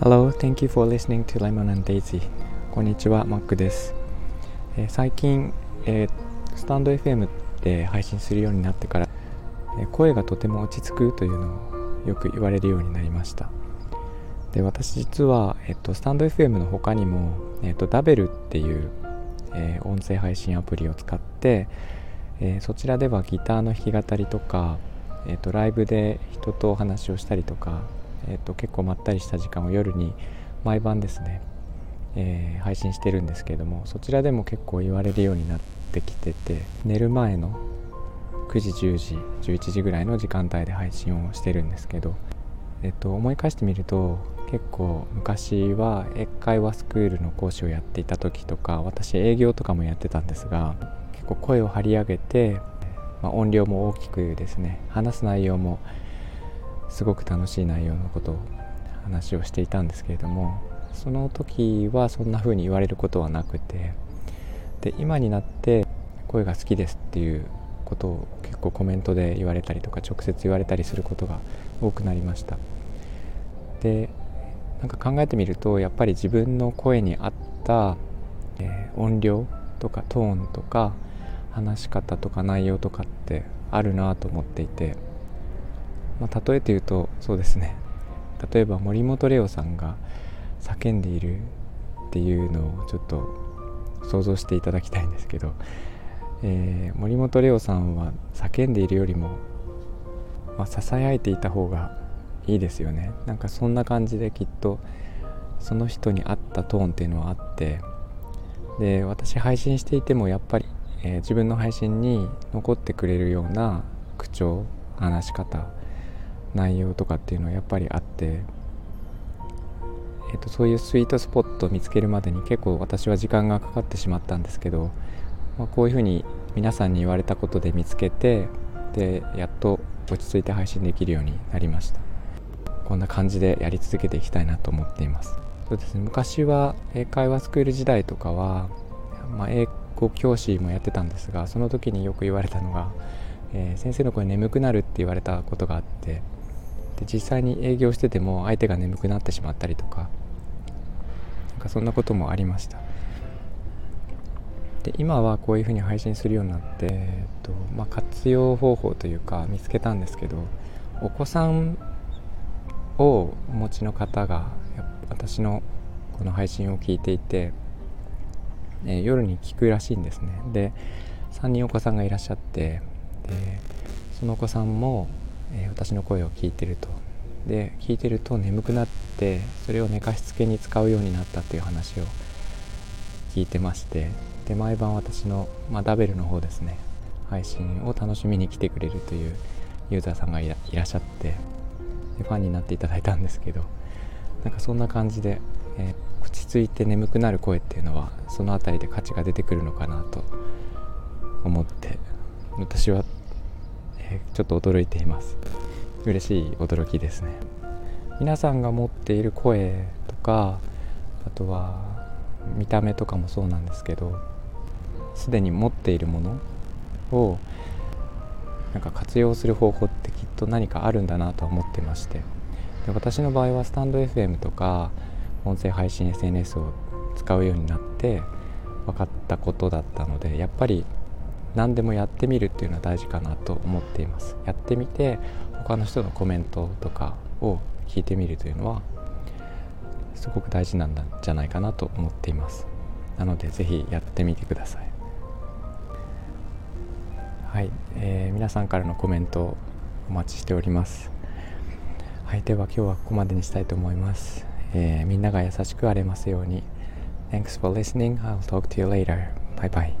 Hello, thank you for listening to Lemon and Daisy. こんにちは、マックです。えー、最近、えー、スタンド FM で配信するようになってから、えー、声がとても落ち着くというのをよく言われるようになりました。で私実は、えっと、スタンド FM の他にも、えっと、ダベルっていう、えー、音声配信アプリを使って、えー、そちらではギターの弾き語りとか、えっと、ライブで人とお話をしたりとか、えっと、結構まったりした時間を夜に毎晩ですね、えー、配信してるんですけれどもそちらでも結構言われるようになってきてて寝る前の9時10時11時ぐらいの時間帯で配信をしてるんですけど、えっと、思い返してみると結構昔は英会話スクールの講師をやっていた時とか私営業とかもやってたんですが結構声を張り上げて、まあ、音量も大きくですね話す内容もすごく楽しい内容のことを話をしていたんですけれどもその時はそんな風に言われることはなくてで今になって声が好きですっていうことを結構コメントで言われたりとか直接言われたりすることが多くなりました。でなんか考えてみるとやっぱり自分の声に合った、えー、音量とかトーンとか話し方とか内容とかってあるなと思っていて、まあ、例えて言うとそうですね。例えば森本レオさんが叫んでいるっていうのをちょっと想像していただきたいんですけど、えー、森本レオさんは叫んでいるよりも、まあ、ささやいていた方がいいですよね。なんかそんな感じできっとその人に合ったトーンっていうのはあって。で私配信していてもやっぱり、えー、自分の配信に残ってくれるような口調話し方内容とかっていうのはやっぱりあって、えーと、そういうスイートスポットを見つけるまでに結構私は時間がかかってしまったんですけど、まあ、こういうふうに皆さんに言われたことで見つけてでやっと落ち着いて配信できるようになりました。こんな感じでやり続けていきたいなと思っています。そうですね。昔は英会話スクール時代とかは、まあ、英語教師もやってたんですがその時によく言われたのが、えー、先生の声眠くなるって言われたことがあってで実際に営業してても相手が眠くなってしまったりとかなんかそんなこともありました。で今はこういうふうに配信するようになって、えっとまあ、活用方法というか見つけたんですけどお子さんをお持ちの方が私のこの配信を聞いていて、えー、夜に聞くらしいんですね。で3人お子さんがいらっしゃってでそのお子さんも、えー、私の声を聞いてると。で聞いてると眠くなってそれを寝かしつけに使うようになったっていう話を聞いてましてで毎晩私の、まあ、ダベルの方ですね配信を楽しみに来てくれるというユーザーさんがいらっしゃってでファンになっていただいたんですけどなんかそんな感じで、えー、落ち着いて眠くなる声っていうのはその辺りで価値が出てくるのかなと思って私は、えー、ちょっと驚いています。嬉しい驚きですね。皆さんが持っている声とかあとは見た目とかもそうなんですけどすでに持っているものをなんか活用する方法ってきっと何かあるんだなと思ってまして。で私の場合はスタンド FM とか音声配信 SNS を使うようになって分かったことだったのでやっぱり何でもやってみるっていうのは大事かなと思っています。やってみて他の人のコメントとかを聞いてみるというのはすごく大事なんじゃないかなと思っています。なので是非やってみてください。はい、えー、皆さんからのコメントお待ちしております。はい。では今日はここまでにしたいと思います、えー、みんなが優しくあれますように Thanks for listening. I'll talk to you later. Bye bye.